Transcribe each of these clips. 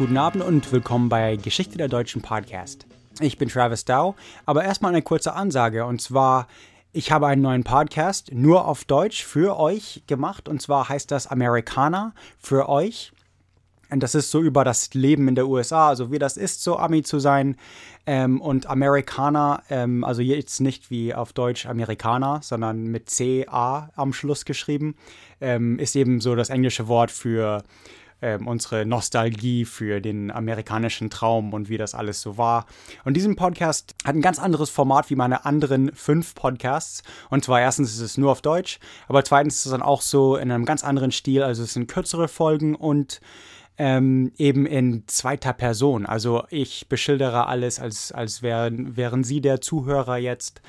Guten Abend und willkommen bei Geschichte der Deutschen Podcast. Ich bin Travis Dow, aber erstmal eine kurze Ansage und zwar, ich habe einen neuen Podcast nur auf Deutsch für euch gemacht und zwar heißt das Amerikaner für euch. Und das ist so über das Leben in der USA, also wie das ist, so Ami zu sein. Ähm, und Amerikaner, ähm, also jetzt nicht wie auf Deutsch Amerikaner, sondern mit C-A am Schluss geschrieben, ähm, ist eben so das englische Wort für ähm, unsere Nostalgie für den amerikanischen Traum und wie das alles so war. Und diesen Podcast hat ein ganz anderes Format wie meine anderen fünf Podcasts. Und zwar erstens ist es nur auf Deutsch, aber zweitens ist es dann auch so in einem ganz anderen Stil. Also es sind kürzere Folgen und ähm, eben in zweiter Person. Also ich beschildere alles, als, als wären, wären Sie der Zuhörer jetzt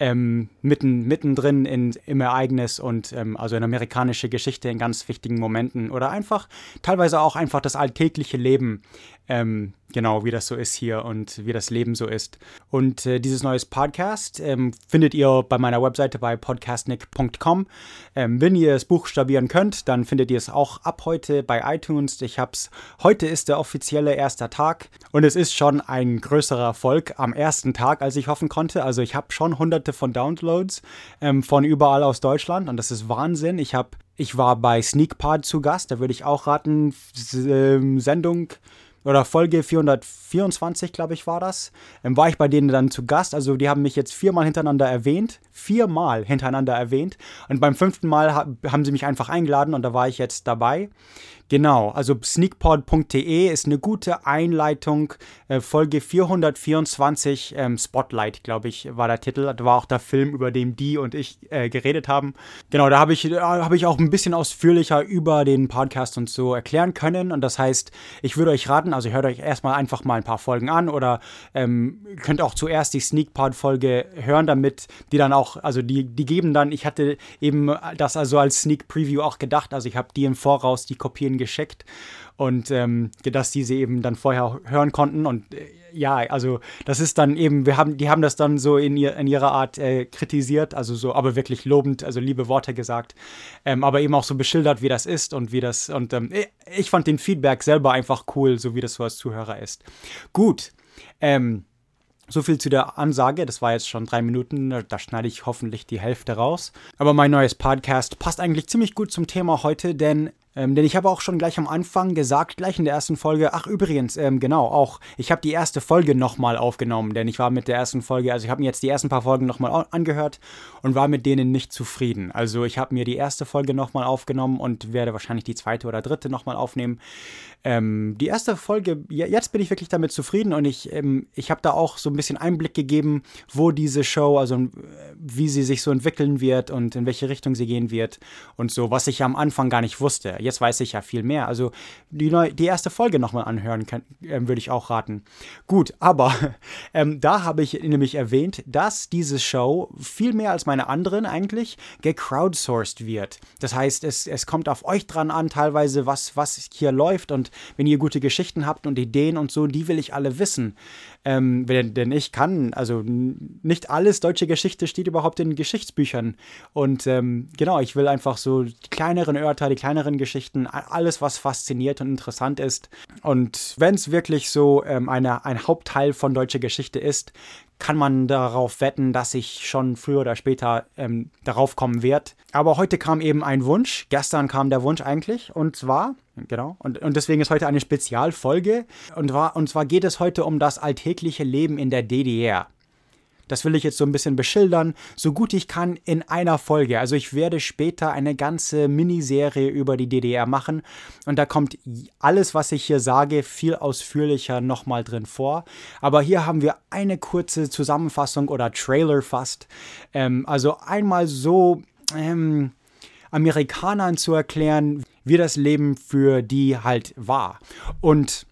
ähm, mitten, mittendrin in, im Ereignis und ähm, also in amerikanische Geschichte in ganz wichtigen Momenten oder einfach teilweise auch einfach das alltägliche Leben, ähm, genau wie das so ist hier und wie das Leben so ist. Und äh, dieses neues Podcast ähm, findet ihr bei meiner Webseite bei podcastnick.com. Ähm, wenn ihr es buchstabieren könnt, dann findet ihr es auch ab heute bei iTunes. Ich hab's, heute ist der offizielle erste Tag und es ist schon ein größerer Erfolg am ersten Tag, als ich hoffen konnte. Also ich habe schon hunderte hunderte von Downloads ähm, von überall aus Deutschland und das ist Wahnsinn. Ich habe, ich war bei SneakPod zu Gast, da würde ich auch raten, ähm, Sendung oder Folge 424, glaube ich, war das, ähm, war ich bei denen dann zu Gast. Also die haben mich jetzt viermal hintereinander erwähnt, viermal hintereinander erwähnt. Und beim fünften Mal haben sie mich einfach eingeladen und da war ich jetzt dabei. Genau, also sneakpod.de ist eine gute Einleitung. Äh, Folge 424, ähm, Spotlight, glaube ich, war der Titel. Das war auch der Film, über den die und ich äh, geredet haben. Genau, da habe ich, hab ich auch ein bisschen ausführlicher über den Podcast und so erklären können. Und das heißt, ich würde euch raten, also hört euch erstmal einfach mal ein paar Folgen an oder ähm, könnt auch zuerst die Sneakpod-Folge hören, damit die dann auch, also die, die geben dann, ich hatte eben das also als Sneak Preview auch gedacht, also ich habe die im Voraus die Kopien geschickt und ähm, dass diese eben dann vorher hören konnten und äh, ja, also das ist dann eben, wir haben, die haben das dann so in, ihr, in ihrer Art äh, kritisiert, also so, aber wirklich lobend, also liebe Worte gesagt, ähm, aber eben auch so beschildert, wie das ist und wie das, und ähm, ich fand den Feedback selber einfach cool, so wie das so als Zuhörer ist. Gut, ähm, so viel zu der Ansage. Das war jetzt schon drei Minuten. Da schneide ich hoffentlich die Hälfte raus. Aber mein neues Podcast passt eigentlich ziemlich gut zum Thema heute, denn ähm, denn ich habe auch schon gleich am Anfang gesagt, gleich in der ersten Folge, ach übrigens, ähm, genau, auch, ich habe die erste Folge nochmal aufgenommen, denn ich war mit der ersten Folge, also ich habe mir jetzt die ersten paar Folgen nochmal angehört und war mit denen nicht zufrieden. Also ich habe mir die erste Folge nochmal aufgenommen und werde wahrscheinlich die zweite oder dritte nochmal aufnehmen. Ähm, die erste Folge, jetzt bin ich wirklich damit zufrieden und ich, ähm, ich habe da auch so ein bisschen Einblick gegeben, wo diese Show, also äh, wie sie sich so entwickeln wird und in welche Richtung sie gehen wird und so, was ich am Anfang gar nicht wusste. Jetzt weiß ich ja viel mehr. Also die, neu, die erste Folge nochmal anhören äh, würde ich auch raten. Gut, aber ähm, da habe ich nämlich erwähnt, dass diese Show viel mehr als meine anderen eigentlich gecrowdsourced wird. Das heißt, es, es kommt auf euch dran an, teilweise, was, was hier läuft und wenn ihr gute Geschichten habt und Ideen und so, die will ich alle wissen. Ähm, denn ich kann, also nicht alles deutsche Geschichte steht überhaupt in Geschichtsbüchern. Und ähm, genau, ich will einfach so die kleineren Örter, die kleineren Geschichten, alles, was fasziniert und interessant ist. Und wenn es wirklich so ähm, eine, ein Hauptteil von deutscher Geschichte ist, kann man darauf wetten, dass ich schon früher oder später ähm, darauf kommen werde. Aber heute kam eben ein Wunsch. Gestern kam der Wunsch eigentlich. Und zwar Genau. Und, und deswegen ist heute eine Spezialfolge. Und, war, und zwar geht es heute um das alltägliche Leben in der DDR. Das will ich jetzt so ein bisschen beschildern, so gut ich kann in einer Folge. Also ich werde später eine ganze Miniserie über die DDR machen und da kommt alles, was ich hier sage, viel ausführlicher nochmal drin vor. Aber hier haben wir eine kurze Zusammenfassung oder Trailer fast. Ähm, also einmal so ähm, Amerikanern zu erklären, wie das Leben für die halt war. Und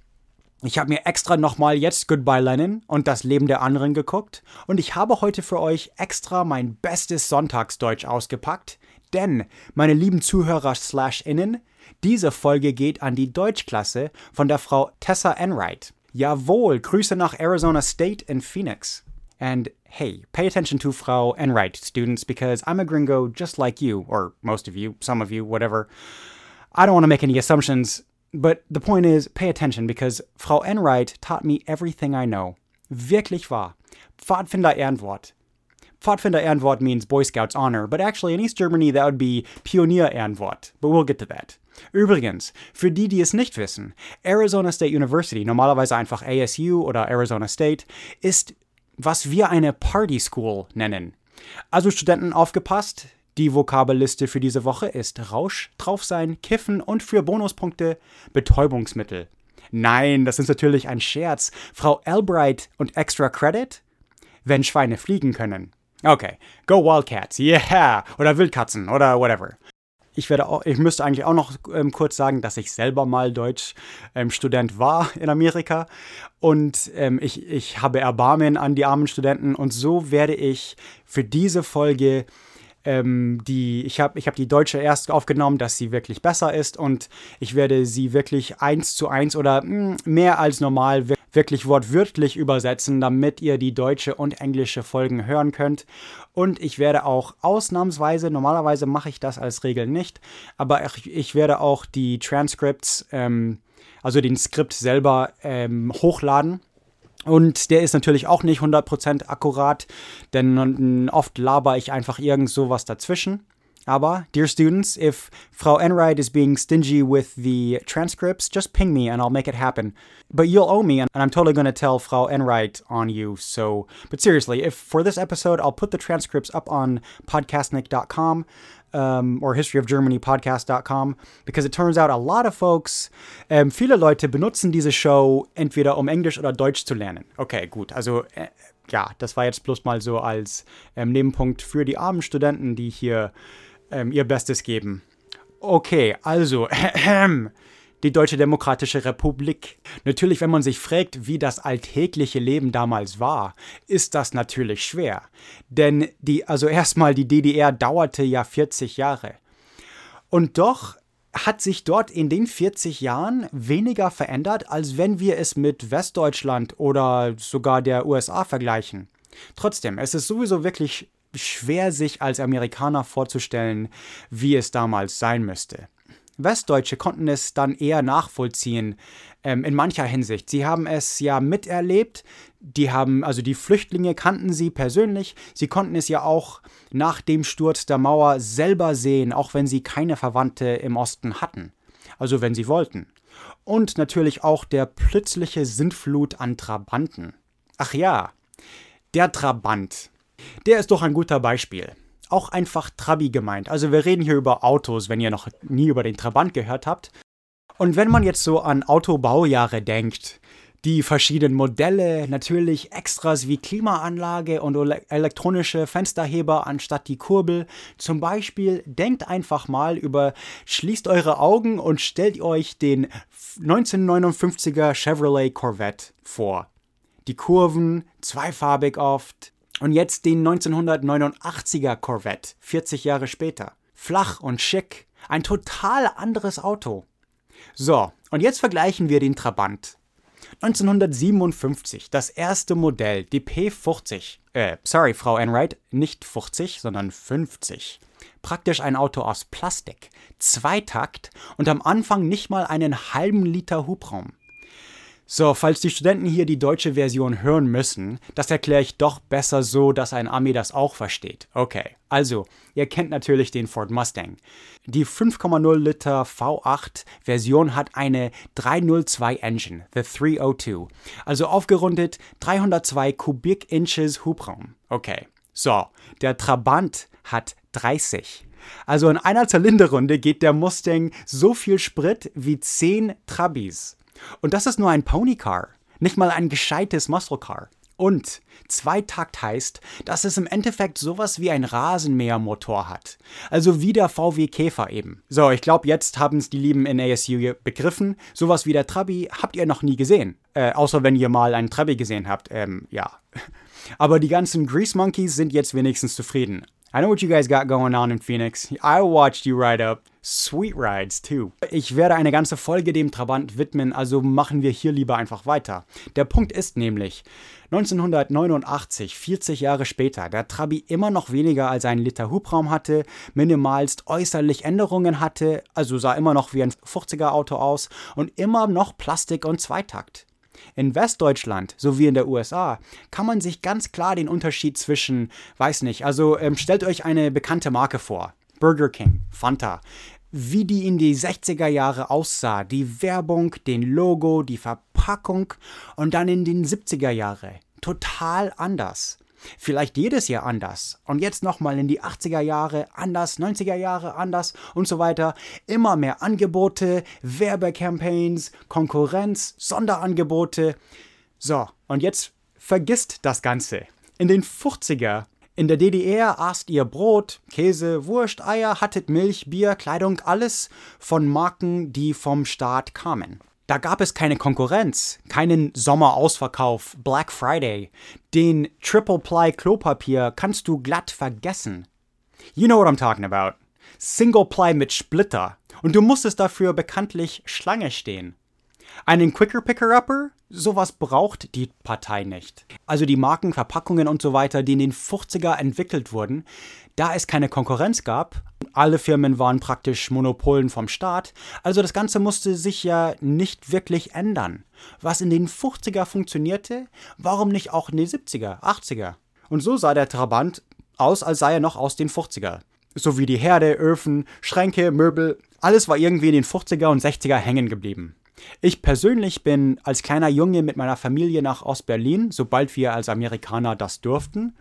ich habe mir extra nochmal jetzt Goodbye Lenin und das Leben der anderen geguckt und ich habe heute für euch extra mein bestes Sonntagsdeutsch ausgepackt, denn, meine lieben Zuhörer slash innen, diese Folge geht an die Deutschklasse von der Frau Tessa Enright. Jawohl, Grüße nach Arizona State in Phoenix. And hey, pay attention to Frau Enright, students, because I'm a gringo just like you, or most of you, some of you, whatever. I don't want to make any assumptions, but the point is, pay attention because Frau Enright taught me everything I know. Wirklich wahr. Pfadfinder Ehrenwort. Pfadfinder Ehrenwort means Boy Scouts honor, but actually in East Germany that would be Pionier Ehrenwort. But we'll get to that. Übrigens, für die, die es nicht wissen, Arizona State University, normalerweise einfach ASU oder Arizona State, ist was wir eine Party School nennen. Also Studenten aufgepasst, die Vokabelliste für diese Woche ist Rausch, drauf sein, Kiffen und für Bonuspunkte Betäubungsmittel. Nein, das ist natürlich ein Scherz. Frau Albright und Extra Credit? Wenn Schweine fliegen können. Okay, go Wildcats, yeah! Oder Wildkatzen oder whatever ich werde auch, ich müsste eigentlich auch noch ähm, kurz sagen, dass ich selber mal Deutschstudent ähm, war in Amerika und ähm, ich, ich habe Erbarmen an die armen Studenten und so werde ich für diese Folge ähm, die, ich habe ich hab die deutsche erst aufgenommen, dass sie wirklich besser ist und ich werde sie wirklich eins zu eins oder mh, hm, mehr als normal wirklich wortwörtlich übersetzen, damit ihr die deutsche und englische Folgen hören könnt. Und ich werde auch ausnahmsweise, normalerweise mache ich das als Regel nicht, aber ich, ich werde auch die Transcripts, ähm, also den Skript selber ähm, hochladen und der ist natürlich auch nicht 100% akkurat, denn oft laber ich einfach irgend sowas dazwischen. Aber, dear students, if Frau Enright is being stingy with the transcripts, just ping me and I'll make it happen. But you'll owe me, and I'm totally to tell Frau Enright on you. So, but seriously, if for this episode, I'll put the transcripts up on podcastnik.com um, or historyofgermanypodcast.com because it turns out a lot of folks, ähm, viele Leute benutzen diese Show entweder um Englisch oder Deutsch zu lernen. Okay, gut. Also äh, ja, das war jetzt bloß mal so als ähm, Nebenpunkt für die armen Studenten, die hier ähm, ihr Bestes geben. Okay, also, äh, die Deutsche Demokratische Republik. Natürlich, wenn man sich fragt, wie das alltägliche Leben damals war, ist das natürlich schwer. Denn die, also erstmal die DDR dauerte ja 40 Jahre. Und doch hat sich dort in den 40 Jahren weniger verändert, als wenn wir es mit Westdeutschland oder sogar der USA vergleichen. Trotzdem, es ist sowieso wirklich schwer, sich als Amerikaner vorzustellen, wie es damals sein müsste. Westdeutsche konnten es dann eher nachvollziehen, ähm, in mancher Hinsicht. Sie haben es ja miterlebt, die haben, also die Flüchtlinge kannten sie persönlich, sie konnten es ja auch nach dem Sturz der Mauer selber sehen, auch wenn sie keine Verwandte im Osten hatten. Also wenn sie wollten. Und natürlich auch der plötzliche Sintflut an Trabanten. Ach ja, der Trabant. Der ist doch ein guter Beispiel auch einfach Trabi gemeint. Also wir reden hier über Autos, wenn ihr noch nie über den Trabant gehört habt. Und wenn man jetzt so an Autobaujahre denkt, die verschiedenen Modelle, natürlich Extras wie Klimaanlage und elektronische Fensterheber anstatt die Kurbel. Zum Beispiel denkt einfach mal über, schließt eure Augen und stellt euch den 1959er Chevrolet Corvette vor. Die Kurven, zweifarbig oft, und jetzt den 1989er Corvette, 40 Jahre später. Flach und schick, ein total anderes Auto. So, und jetzt vergleichen wir den Trabant. 1957, das erste Modell, die P50. Äh, sorry, Frau Enright, nicht 50, sondern 50. Praktisch ein Auto aus Plastik, Zweitakt und am Anfang nicht mal einen halben Liter Hubraum. So, falls die Studenten hier die deutsche Version hören müssen, das erkläre ich doch besser so, dass ein Ami das auch versteht. Okay, also, ihr kennt natürlich den Ford Mustang. Die 5,0 Liter V8 Version hat eine 302 Engine, the 302. Also aufgerundet 302 Kubik-Inches Hubraum. Okay, so, der Trabant hat 30. Also in einer Zylinderrunde geht der Mustang so viel Sprit wie 10 Trabis. Und das ist nur ein Ponycar, nicht mal ein gescheites Muscle Car. Und Zweitakt heißt, dass es im Endeffekt sowas wie ein Rasenmähermotor hat. Also wie der VW Käfer eben. So, ich glaube, jetzt haben es die Lieben in ASU begriffen. Sowas wie der Trabi habt ihr noch nie gesehen. Äh, außer wenn ihr mal einen Trabi gesehen habt. Ähm, ja. Aber die ganzen Grease Monkeys sind jetzt wenigstens zufrieden. I know what you guys got going on in Phoenix. I watched you ride up. Sweet Rides too. Ich werde eine ganze Folge dem Trabant widmen, also machen wir hier lieber einfach weiter. Der Punkt ist nämlich, 1989, 40 Jahre später, der Trabi immer noch weniger als einen Liter Hubraum hatte, minimalst äußerlich Änderungen hatte, also sah immer noch wie ein 50er Auto aus und immer noch Plastik und Zweitakt. In Westdeutschland sowie in der USA kann man sich ganz klar den Unterschied zwischen, weiß nicht, also ähm, stellt euch eine bekannte Marke vor. Burger King, Fanta, wie die in die 60er Jahre aussah, die Werbung, den Logo, die Verpackung und dann in den 70er Jahre. Total anders. Vielleicht jedes Jahr anders. Und jetzt nochmal in die 80er Jahre anders, 90er Jahre anders und so weiter. Immer mehr Angebote, Werbecampaigns, Konkurrenz, Sonderangebote. So, und jetzt vergisst das Ganze. In den 50er in der DDR aßt ihr Brot, Käse, Wurst, Eier, hattet Milch, Bier, Kleidung, alles von Marken, die vom Staat kamen. Da gab es keine Konkurrenz, keinen Sommerausverkauf, Black Friday. Den Triple Ply Klopapier kannst du glatt vergessen. You know what I'm talking about. Single Ply mit Splitter. Und du musstest dafür bekanntlich Schlange stehen. Einen Quicker Picker-Upper? Sowas braucht die Partei nicht. Also die Marken, Verpackungen und so weiter, die in den 50er entwickelt wurden, da es keine Konkurrenz gab, alle Firmen waren praktisch Monopolen vom Staat, also das Ganze musste sich ja nicht wirklich ändern. Was in den 50er funktionierte, warum nicht auch in den 70er, 80er? Und so sah der Trabant aus, als sei er noch aus den 50er. So wie die Herde, Öfen, Schränke, Möbel, alles war irgendwie in den 50er und 60er hängen geblieben. Ich persönlich bin als kleiner Junge mit meiner Familie nach Ostberlin, sobald wir als Amerikaner das durften.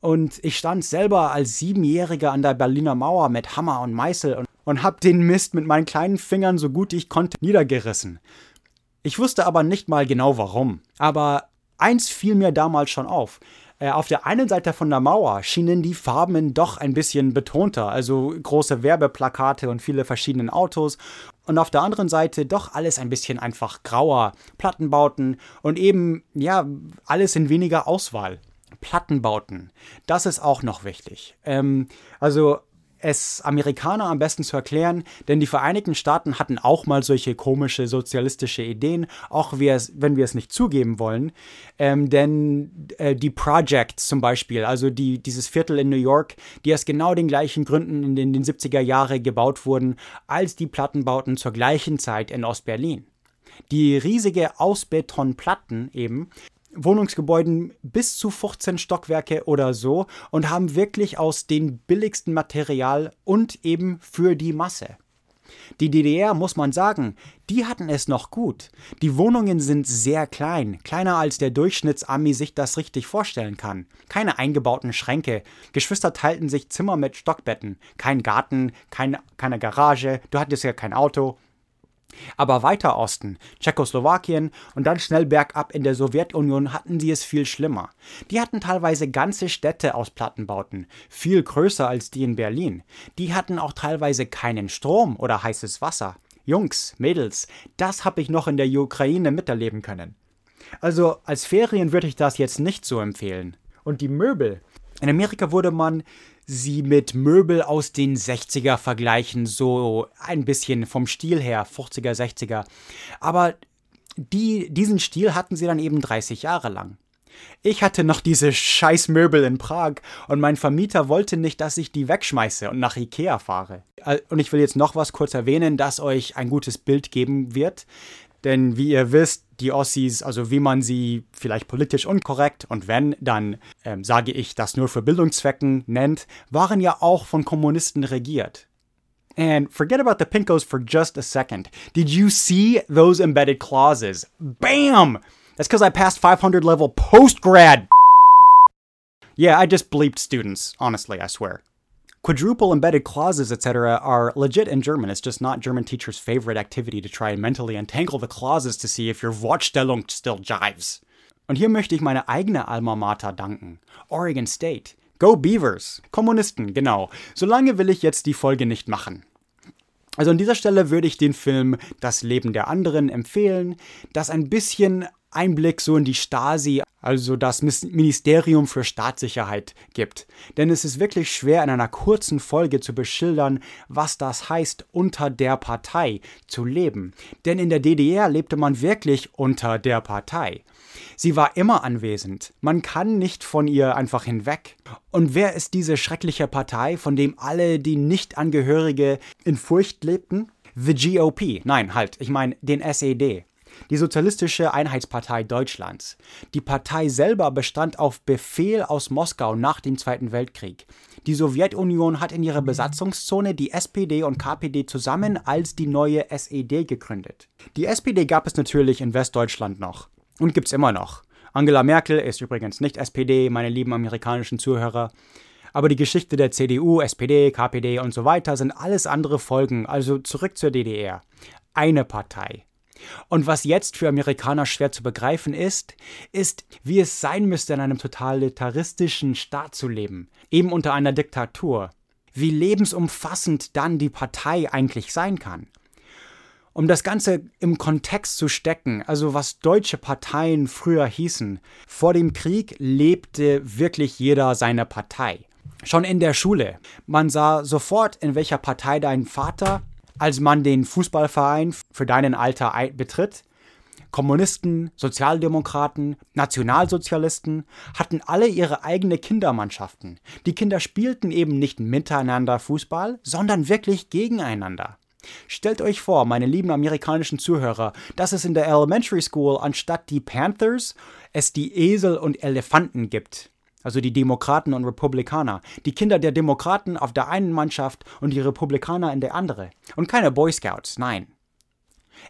Und ich stand selber als Siebenjähriger an der Berliner Mauer mit Hammer und Meißel und, und hab den Mist mit meinen kleinen Fingern so gut ich konnte niedergerissen. Ich wusste aber nicht mal genau warum. Aber eins fiel mir damals schon auf. Äh, auf der einen Seite von der Mauer schienen die Farben doch ein bisschen betonter, also große Werbeplakate und viele verschiedene Autos. Und auf der anderen Seite doch alles ein bisschen einfach grauer, Plattenbauten und eben, ja, alles in weniger Auswahl. Plattenbauten, das ist auch noch wichtig. Ähm, also es Amerikaner am besten zu erklären, denn die Vereinigten Staaten hatten auch mal solche komische sozialistische Ideen, auch wenn wir es nicht zugeben wollen. Ähm, denn äh, die Projects zum Beispiel, also die, dieses Viertel in New York, die aus genau den gleichen Gründen in den, den 70er Jahren gebaut wurden, als die Plattenbauten zur gleichen Zeit in Ostberlin. Die riesige Ausbetonplatten eben Wohnungsgebäuden bis zu 15 Stockwerke oder so und haben wirklich aus dem billigsten Material und eben für die Masse. Die DDR, muss man sagen, die hatten es noch gut. Die Wohnungen sind sehr klein, kleiner als der Durchschnittsami sich das richtig vorstellen kann. Keine eingebauten Schränke, Geschwister teilten sich Zimmer mit Stockbetten, kein Garten, kein, keine Garage, du hattest ja kein Auto. Aber weiter Osten, Tschechoslowakien und dann schnell bergab in der Sowjetunion hatten sie es viel schlimmer. Die hatten teilweise ganze Städte aus Plattenbauten, viel größer als die in Berlin. Die hatten auch teilweise keinen Strom oder heißes Wasser. Jungs, Mädels, das habe ich noch in der Ukraine miterleben können. Also als Ferien würde ich das jetzt nicht so empfehlen. Und die Möbel. In Amerika wurde man sie mit Möbel aus den 60er vergleichen, so ein bisschen vom Stil her, 50er, 60er. Aber die, diesen Stil hatten sie dann eben 30 Jahre lang. Ich hatte noch diese scheiß Möbel in Prag und mein Vermieter wollte nicht, dass ich die wegschmeiße und nach Ikea fahre. Und ich will jetzt noch was kurz erwähnen, das euch ein gutes Bild geben wird. Denn wie ihr wisst, die Ossis, also wie man sie vielleicht politisch unkorrekt und wenn, dann ähm, sage ich das nur für Bildungszwecken nennt, waren ja auch von Kommunisten regiert. And forget about the Pinkos for just a second. Did you see those embedded clauses? Bam! That's because I passed 500 level post grad. Yeah, I just bleeped students, honestly, I swear. Quadruple embedded clauses, etc., are legit in German. It's just not German teachers' favorite activity to try and mentally untangle the clauses to see if your Wortstellung still jives. Und hier möchte ich meine eigene Alma Mater danken. Oregon State. Go Beavers! Kommunisten, genau. Solange will ich jetzt die Folge nicht machen. Also an dieser Stelle würde ich den Film Das Leben der anderen empfehlen, das ein bisschen Einblick so in die Stasi, also das Ministerium für Staatssicherheit gibt. Denn es ist wirklich schwer in einer kurzen Folge zu beschildern, was das heißt, unter der Partei zu leben. Denn in der DDR lebte man wirklich unter der Partei. Sie war immer anwesend. Man kann nicht von ihr einfach hinweg. Und wer ist diese schreckliche Partei, von dem alle die Nichtangehörige in Furcht lebten? The GOP. Nein, halt, ich meine den SED die Sozialistische Einheitspartei Deutschlands. Die Partei selber bestand auf Befehl aus Moskau nach dem Zweiten Weltkrieg. Die Sowjetunion hat in ihrer Besatzungszone die SPD und KPD zusammen als die neue SED gegründet. Die SPD gab es natürlich in Westdeutschland noch und gibt es immer noch. Angela Merkel ist übrigens nicht SPD, meine lieben amerikanischen Zuhörer. Aber die Geschichte der CDU, SPD, KPD und so weiter sind alles andere Folgen, also zurück zur DDR. Eine Partei, und was jetzt für Amerikaner schwer zu begreifen ist, ist, wie es sein müsste, in einem totalitaristischen Staat zu leben, eben unter einer Diktatur. Wie lebensumfassend dann die Partei eigentlich sein kann. Um das Ganze im Kontext zu stecken, also was deutsche Parteien früher hießen, vor dem Krieg lebte wirklich jeder seine Partei. Schon in der Schule. Man sah sofort, in welcher Partei dein Vater als man den Fußballverein für deinen Alter betritt, Kommunisten, Sozialdemokraten, Nationalsozialisten hatten alle ihre eigene Kindermannschaften. Die Kinder spielten eben nicht miteinander Fußball, sondern wirklich gegeneinander. Stellt euch vor, meine lieben amerikanischen Zuhörer, dass es in der Elementary School anstatt die Panthers es die Esel und Elefanten gibt also die Demokraten und Republikaner. Die Kinder der Demokraten auf der einen Mannschaft und die Republikaner in der anderen. Und keine Boy Scouts, nein.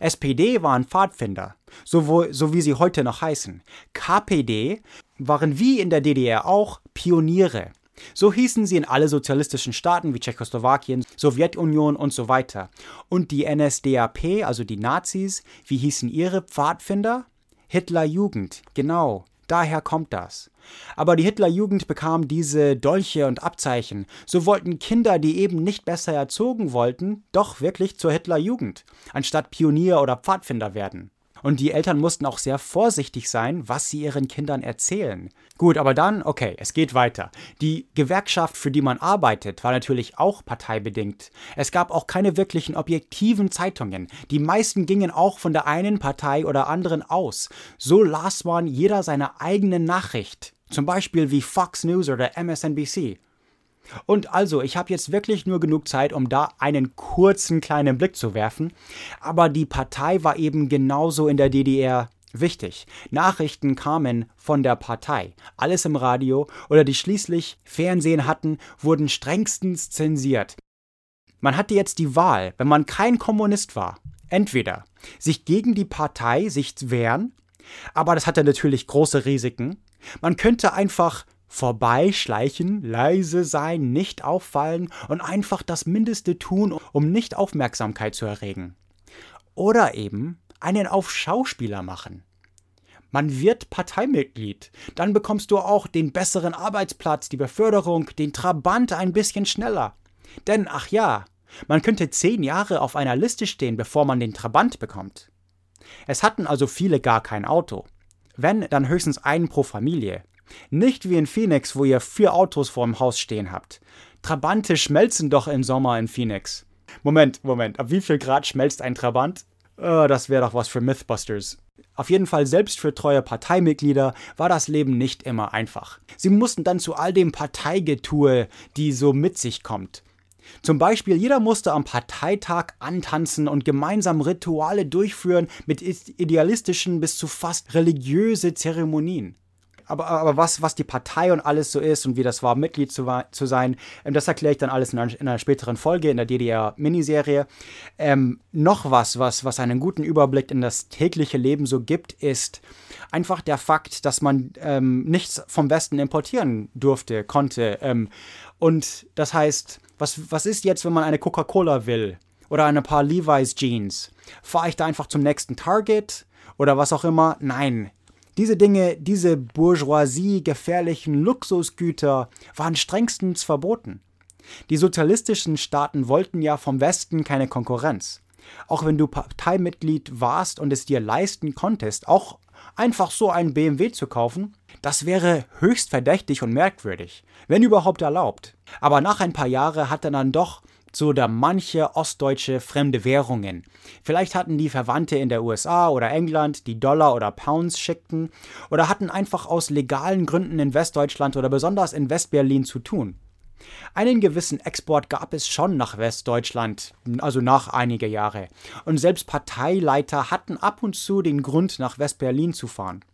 SPD waren Pfadfinder, so, wo, so wie sie heute noch heißen. KPD waren wie in der DDR auch Pioniere. So hießen sie in alle sozialistischen Staaten wie Tschechoslowakien, Sowjetunion und so weiter. Und die NSDAP, also die Nazis, wie hießen ihre Pfadfinder? Hitlerjugend, genau. Daher kommt das. Aber die Hitlerjugend bekam diese Dolche und Abzeichen. So wollten Kinder, die eben nicht besser erzogen wollten, doch wirklich zur Hitlerjugend, anstatt Pionier oder Pfadfinder werden. Und die Eltern mussten auch sehr vorsichtig sein, was sie ihren Kindern erzählen. Gut, aber dann, okay, es geht weiter. Die Gewerkschaft, für die man arbeitet, war natürlich auch parteibedingt. Es gab auch keine wirklichen objektiven Zeitungen. Die meisten gingen auch von der einen Partei oder anderen aus. So las man jeder seine eigene Nachricht. Zum Beispiel wie Fox News oder MSNBC. Und also, ich habe jetzt wirklich nur genug Zeit, um da einen kurzen kleinen Blick zu werfen. Aber die Partei war eben genauso in der DDR wichtig. Nachrichten kamen von der Partei. Alles im Radio oder die schließlich Fernsehen hatten, wurden strengstens zensiert. Man hatte jetzt die Wahl, wenn man kein Kommunist war. Entweder sich gegen die Partei sich wehren, aber das hatte natürlich große Risiken. Man könnte einfach vorbeischleichen, leise sein, nicht auffallen und einfach das Mindeste tun, um nicht Aufmerksamkeit zu erregen. Oder eben einen auf Schauspieler machen. Man wird Parteimitglied. Dann bekommst du auch den besseren Arbeitsplatz, die Beförderung, den Trabant ein bisschen schneller. Denn, ach ja, man könnte zehn Jahre auf einer Liste stehen, bevor man den Trabant bekommt. Es hatten also viele gar kein Auto. Wenn, dann höchstens einen pro Familie. Nicht wie in Phoenix, wo ihr vier Autos vorm Haus stehen habt. Trabante schmelzen doch im Sommer in Phoenix. Moment, Moment, ab wie viel Grad schmelzt ein Trabant? Oh, das wäre doch was für Mythbusters. Auf jeden Fall selbst für treue Parteimitglieder war das Leben nicht immer einfach. Sie mussten dann zu all dem Parteigetue, die so mit sich kommt. Zum Beispiel, jeder musste am Parteitag antanzen und gemeinsam Rituale durchführen mit idealistischen bis zu fast religiöse Zeremonien aber, aber was, was die Partei und alles so ist und wie das war, Mitglied zu, zu sein, ähm, das erkläre ich dann alles in einer, in einer, späteren Folge in der DDR-Miniserie. Ähm, noch was, was, was einen guten Überblick in das tägliche Leben so gibt, ist einfach der Fakt, dass man ähm, nichts vom Westen importieren durfte, konnte. Ähm, und das heißt, was, was ist jetzt, wenn man eine Coca-Cola will? Oder ein paar Levi's Jeans? Fahre ich da einfach zum nächsten Target? Oder was auch immer? Nein, diese Dinge, diese Bourgeoisie gefährlichen Luxusgüter waren strengstens verboten. Die sozialistischen Staaten wollten ja vom Westen keine Konkurrenz. Auch wenn du Parteimitglied warst und es dir leisten konntest, auch einfach so einen BMW zu kaufen, das wäre höchst verdächtig und merkwürdig, wenn überhaupt erlaubt. Aber nach ein paar Jahren hat er dann doch so da manche ostdeutsche fremde Währungen. Vielleicht hatten die Verwandte in der USA oder England, die Dollar oder Pounds schickten, oder hatten einfach aus legalen Gründen in Westdeutschland oder besonders in Westberlin zu tun. Einen gewissen Export gab es schon nach Westdeutschland, also nach einiger Jahre, und selbst Parteileiter hatten ab und zu den Grund, nach Westberlin zu fahren.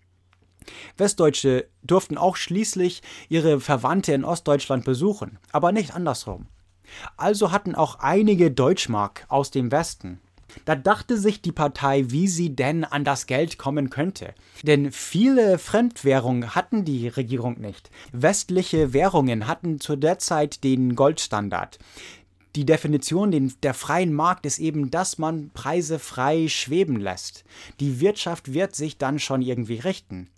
Westdeutsche durften auch schließlich ihre Verwandte in Ostdeutschland besuchen, aber nicht andersrum. Also hatten auch einige Deutschmark aus dem Westen. Da dachte sich die Partei, wie sie denn an das Geld kommen könnte. Denn viele Fremdwährungen hatten die Regierung nicht. Westliche Währungen hatten zu der Zeit den Goldstandard. Die Definition der freien Markt ist eben, dass man Preise frei schweben lässt. Die Wirtschaft wird sich dann schon irgendwie richten.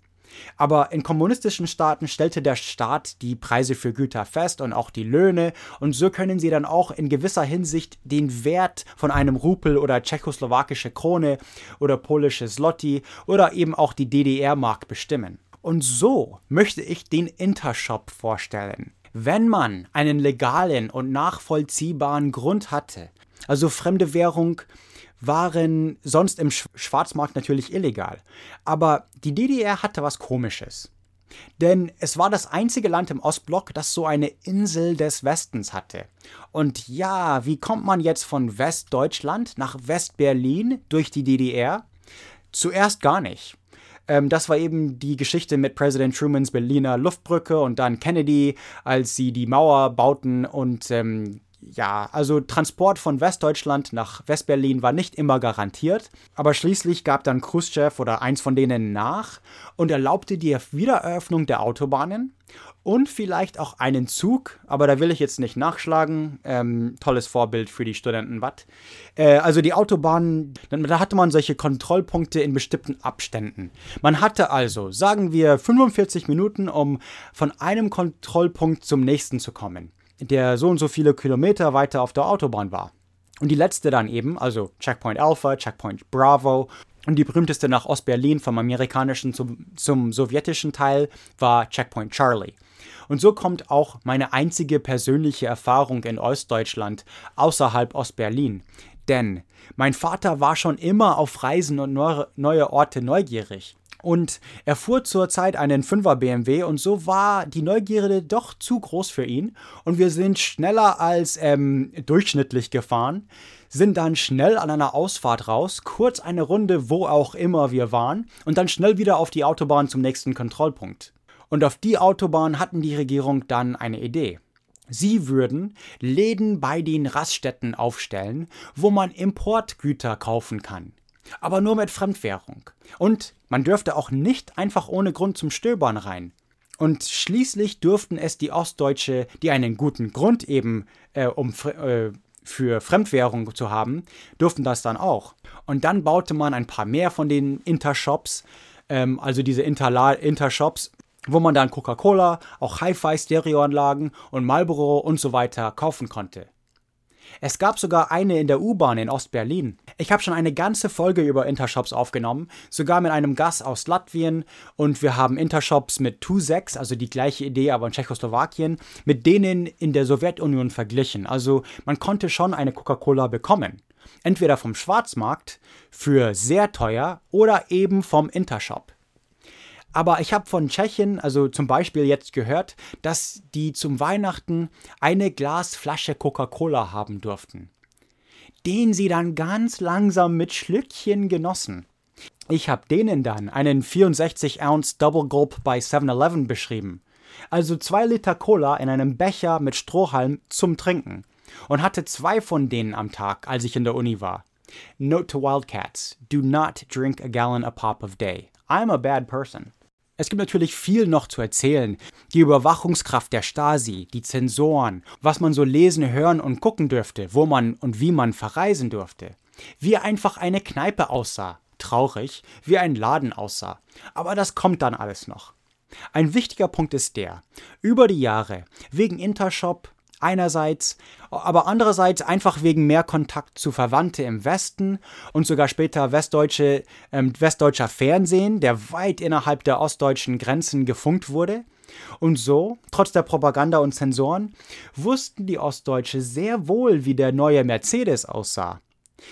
Aber in kommunistischen Staaten stellte der Staat die Preise für Güter fest und auch die Löhne und so können sie dann auch in gewisser Hinsicht den Wert von einem Rupel oder tschechoslowakische Krone oder polische Zloty oder eben auch die DDR-Mark bestimmen. Und so möchte ich den Intershop vorstellen. Wenn man einen legalen und nachvollziehbaren Grund hatte, also fremde Währung waren sonst im Schwarzmarkt natürlich illegal. Aber die DDR hatte was Komisches. Denn es war das einzige Land im Ostblock, das so eine Insel des Westens hatte. Und ja, wie kommt man jetzt von Westdeutschland nach Westberlin durch die DDR? Zuerst gar nicht. Ähm, das war eben die Geschichte mit Präsident Trumans Berliner Luftbrücke und dann Kennedy, als sie die Mauer bauten und ähm, ja, also Transport von Westdeutschland nach Westberlin war nicht immer garantiert, aber schließlich gab dann Khrushchev oder eins von denen nach und erlaubte die Wiedereröffnung der Autobahnen und vielleicht auch einen Zug, aber da will ich jetzt nicht nachschlagen. Ähm, tolles Vorbild für die Studenten Watt. Äh, also die Autobahnen, da hatte man solche Kontrollpunkte in bestimmten Abständen. Man hatte also, sagen wir, 45 Minuten, um von einem Kontrollpunkt zum nächsten zu kommen der so und so viele Kilometer weiter auf der Autobahn war. Und die letzte dann eben, also Checkpoint Alpha, Checkpoint Bravo und die berühmteste nach Ostberlin vom amerikanischen zum, zum sowjetischen Teil war Checkpoint Charlie. Und so kommt auch meine einzige persönliche Erfahrung in Ostdeutschland außerhalb Ostberlin. Denn mein Vater war schon immer auf Reisen und neue Orte neugierig. Und er fuhr zurzeit einen 5er BMW und so war die Neugierde doch zu groß für ihn. Und wir sind schneller als ähm, durchschnittlich gefahren, sind dann schnell an einer Ausfahrt raus, kurz eine Runde, wo auch immer wir waren, und dann schnell wieder auf die Autobahn zum nächsten Kontrollpunkt. Und auf die Autobahn hatten die Regierung dann eine Idee. Sie würden Läden bei den Raststätten aufstellen, wo man Importgüter kaufen kann aber nur mit Fremdwährung. Und man dürfte auch nicht einfach ohne Grund zum Stöbern rein. Und schließlich dürften es die Ostdeutsche, die einen guten Grund eben äh, um äh, für Fremdwährung zu haben, durften das dann auch. Und dann baute man ein paar mehr von den Intershops, ähm, also diese Interla Intershops, wo man dann Coca-Cola, auch Hi-Fi-Stereoanlagen und Marlboro und so weiter kaufen konnte. Es gab sogar eine in der U-Bahn in Ostberlin. Ich habe schon eine ganze Folge über Intershops aufgenommen, sogar mit einem Gast aus Latvien und wir haben Intershops mit Tu6, also die gleiche Idee, aber in Tschechoslowakien, mit denen in der Sowjetunion verglichen. Also man konnte schon eine Coca-Cola bekommen. Entweder vom Schwarzmarkt für sehr teuer oder eben vom Intershop. Aber ich habe von Tschechien, also zum Beispiel jetzt gehört, dass die zum Weihnachten eine Glasflasche Coca-Cola haben durften, den sie dann ganz langsam mit Schlückchen genossen. Ich habe denen dann einen 64 Ounce Double Gulp bei 7-Eleven beschrieben. Also zwei Liter Cola in einem Becher mit Strohhalm zum Trinken. Und hatte zwei von denen am Tag, als ich in der Uni war. Note to Wildcats: Do not drink a gallon a pop of day. I'm a bad person. Es gibt natürlich viel noch zu erzählen. Die Überwachungskraft der Stasi, die Zensoren, was man so lesen, hören und gucken dürfte, wo man und wie man verreisen durfte. Wie einfach eine Kneipe aussah, traurig, wie ein Laden aussah. Aber das kommt dann alles noch. Ein wichtiger Punkt ist der, über die Jahre, wegen Intershop, einerseits, aber andererseits einfach wegen mehr Kontakt zu Verwandte im Westen und sogar später westdeutsche, ähm, westdeutscher Fernsehen, der weit innerhalb der ostdeutschen Grenzen gefunkt wurde. Und so, trotz der Propaganda und Zensoren, wussten die Ostdeutsche sehr wohl, wie der neue Mercedes aussah.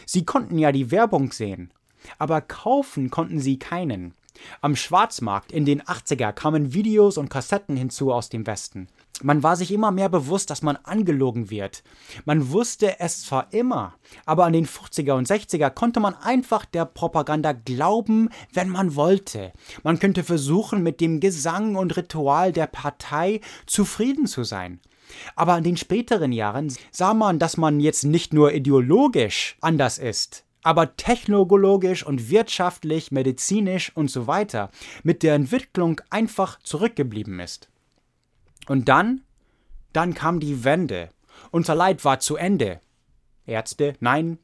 Sie konnten ja die Werbung sehen, aber kaufen konnten sie keinen. Am Schwarzmarkt in den 80er kamen Videos und Kassetten hinzu aus dem Westen. Man war sich immer mehr bewusst, dass man angelogen wird. Man wusste es zwar immer, aber an den 50er und 60er konnte man einfach der Propaganda glauben, wenn man wollte. Man könnte versuchen, mit dem Gesang und Ritual der Partei zufrieden zu sein. Aber in den späteren Jahren sah man, dass man jetzt nicht nur ideologisch anders ist, aber technologisch und wirtschaftlich, medizinisch und so weiter mit der Entwicklung einfach zurückgeblieben ist. Und dann, dann kam die Wende. Unser Leid war zu Ende. Ärzte? Nein.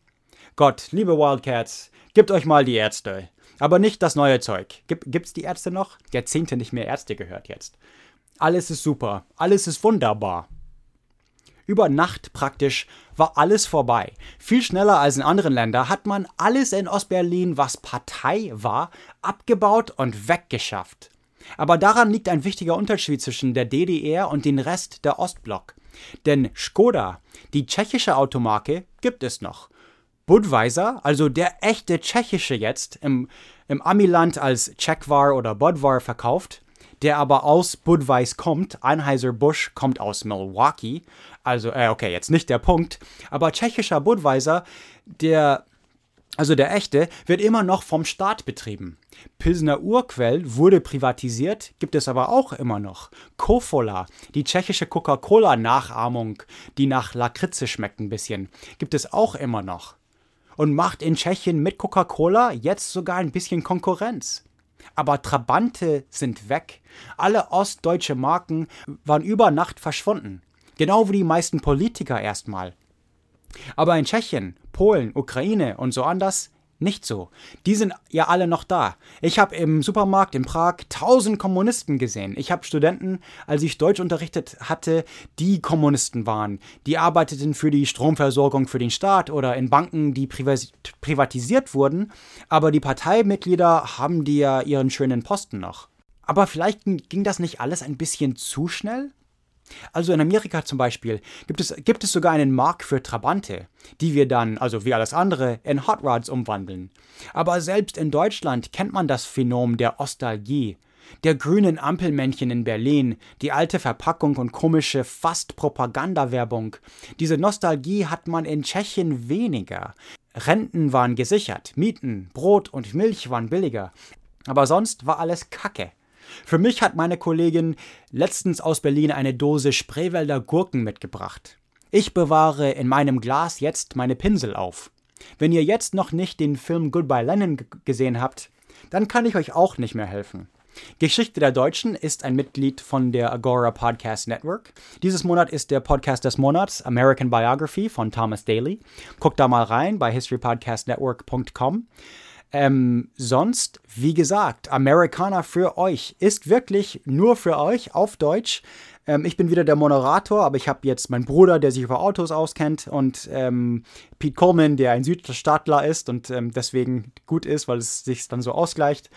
Gott, liebe Wildcats, gebt euch mal die Ärzte. Aber nicht das neue Zeug. Gib, gibt's die Ärzte noch? Jahrzehnte nicht mehr Ärzte gehört jetzt. Alles ist super. Alles ist wunderbar. Über Nacht praktisch war alles vorbei. Viel schneller als in anderen Ländern hat man alles in Ostberlin, was Partei war, abgebaut und weggeschafft. Aber daran liegt ein wichtiger Unterschied zwischen der DDR und dem Rest der Ostblock. Denn Skoda, die tschechische Automarke, gibt es noch. Budweiser, also der echte tschechische jetzt, im, im Amiland als Czechvar oder Budvar verkauft, der aber aus Budweis kommt. Anheuser-Busch kommt aus Milwaukee. Also, äh, okay, jetzt nicht der Punkt. Aber tschechischer Budweiser, der, also der echte, wird immer noch vom Staat betrieben. Pilsner Urquell wurde privatisiert, gibt es aber auch immer noch. Kofola, die tschechische Coca-Cola-Nachahmung, die nach Lakritze schmeckt ein bisschen, gibt es auch immer noch. Und macht in Tschechien mit Coca-Cola jetzt sogar ein bisschen Konkurrenz. Aber Trabante sind weg. Alle ostdeutsche Marken waren über Nacht verschwunden. Genau wie die meisten Politiker erstmal. Aber in Tschechien, Polen, Ukraine und so anders nicht so. Die sind ja alle noch da. Ich habe im Supermarkt in Prag tausend Kommunisten gesehen. Ich habe Studenten, als ich Deutsch unterrichtet hatte, die Kommunisten waren. Die arbeiteten für die Stromversorgung für den Staat oder in Banken, die privatisiert wurden. Aber die Parteimitglieder haben die ja ihren schönen Posten noch. Aber vielleicht ging das nicht alles ein bisschen zu schnell? Also in Amerika zum Beispiel gibt es, gibt es sogar einen Markt für Trabante, die wir dann, also wie alles andere, in Hot Rods umwandeln. Aber selbst in Deutschland kennt man das Phänomen der Ostalgie. Der grünen Ampelmännchen in Berlin, die alte Verpackung und komische fast Propagandawerbung. Diese Nostalgie hat man in Tschechien weniger. Renten waren gesichert, Mieten, Brot und Milch waren billiger. Aber sonst war alles Kacke. Für mich hat meine Kollegin letztens aus Berlin eine Dose Spreewälder Gurken mitgebracht. Ich bewahre in meinem Glas jetzt meine Pinsel auf. Wenn ihr jetzt noch nicht den Film Goodbye Lenin gesehen habt, dann kann ich euch auch nicht mehr helfen. Geschichte der Deutschen ist ein Mitglied von der Agora Podcast Network. Dieses Monat ist der Podcast des Monats American Biography von Thomas Daly. Guckt da mal rein bei historypodcastnetwork.com. Ähm, sonst, wie gesagt, Americana für euch ist wirklich nur für euch auf Deutsch. Ähm, ich bin wieder der Moderator, aber ich habe jetzt meinen Bruder, der sich über Autos auskennt, und ähm, Pete Coleman, der ein Südstaatler ist und ähm, deswegen gut ist, weil es sich dann so ausgleicht.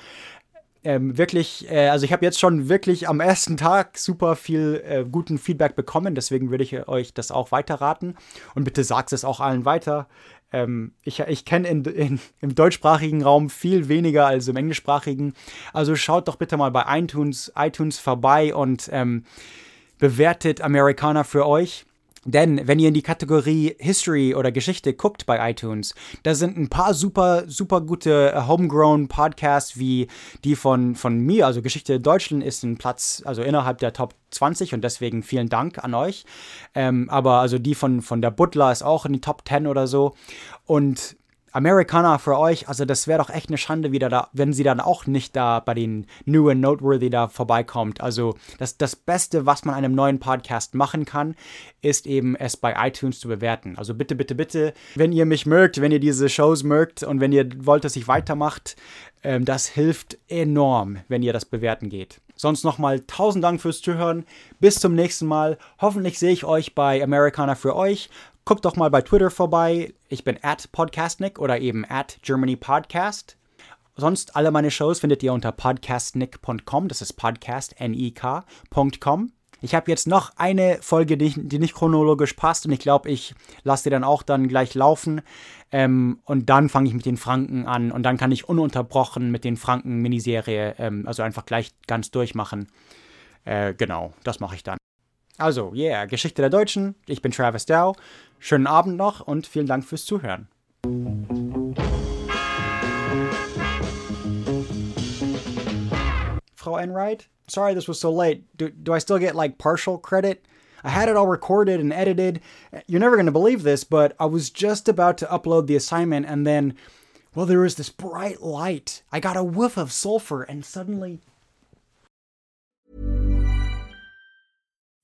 Ähm, wirklich, äh, also ich habe jetzt schon wirklich am ersten Tag super viel äh, guten Feedback bekommen, deswegen würde ich euch das auch weiterraten und bitte sagt es auch allen weiter. Ähm, ich ich kenne im deutschsprachigen Raum viel weniger als im englischsprachigen. Also schaut doch bitte mal bei iTunes, iTunes vorbei und ähm, bewertet Amerikaner für euch. Denn wenn ihr in die Kategorie History oder Geschichte guckt bei iTunes, da sind ein paar super, super gute äh, Homegrown Podcasts wie die von, von mir. Also Geschichte Deutschland ist ein Platz, also innerhalb der Top 20 und deswegen vielen Dank an euch. Ähm, aber also die von, von der Butler ist auch in die Top 10 oder so. Und Americana für euch, also das wäre doch echt eine Schande wieder da, wenn sie dann auch nicht da bei den New and Noteworthy da vorbeikommt. Also das, das Beste, was man einem neuen Podcast machen kann, ist eben es bei iTunes zu bewerten. Also bitte, bitte, bitte, wenn ihr mich mögt, wenn ihr diese Shows mögt und wenn ihr wollt, dass ich weitermacht, ähm, das hilft enorm, wenn ihr das bewerten geht. Sonst nochmal tausend Dank fürs Zuhören. Bis zum nächsten Mal. Hoffentlich sehe ich euch bei Americana für euch. Guckt doch mal bei Twitter vorbei. Ich bin at Podcastnick oder eben at Germany Podcast. Sonst alle meine Shows findet ihr unter podcastnick.com. Das ist podcastnik.com. Ich habe jetzt noch eine Folge, die, die, nicht chronologisch passt und ich glaube, ich lasse die dann auch dann gleich laufen. Ähm, und dann fange ich mit den Franken an und dann kann ich ununterbrochen mit den Franken-Miniserie, ähm, also einfach gleich ganz durchmachen. Äh, genau, das mache ich dann. Also, yeah, Geschichte der Deutschen. Ich bin Travis Dow. Schönen Abend noch und vielen Dank fürs Zuhören. Frau Enright, sorry this was so late. Do, do I still get like partial credit? I had it all recorded and edited. You're never going to believe this, but I was just about to upload the assignment and then, well, there was this bright light. I got a whiff of sulfur and suddenly.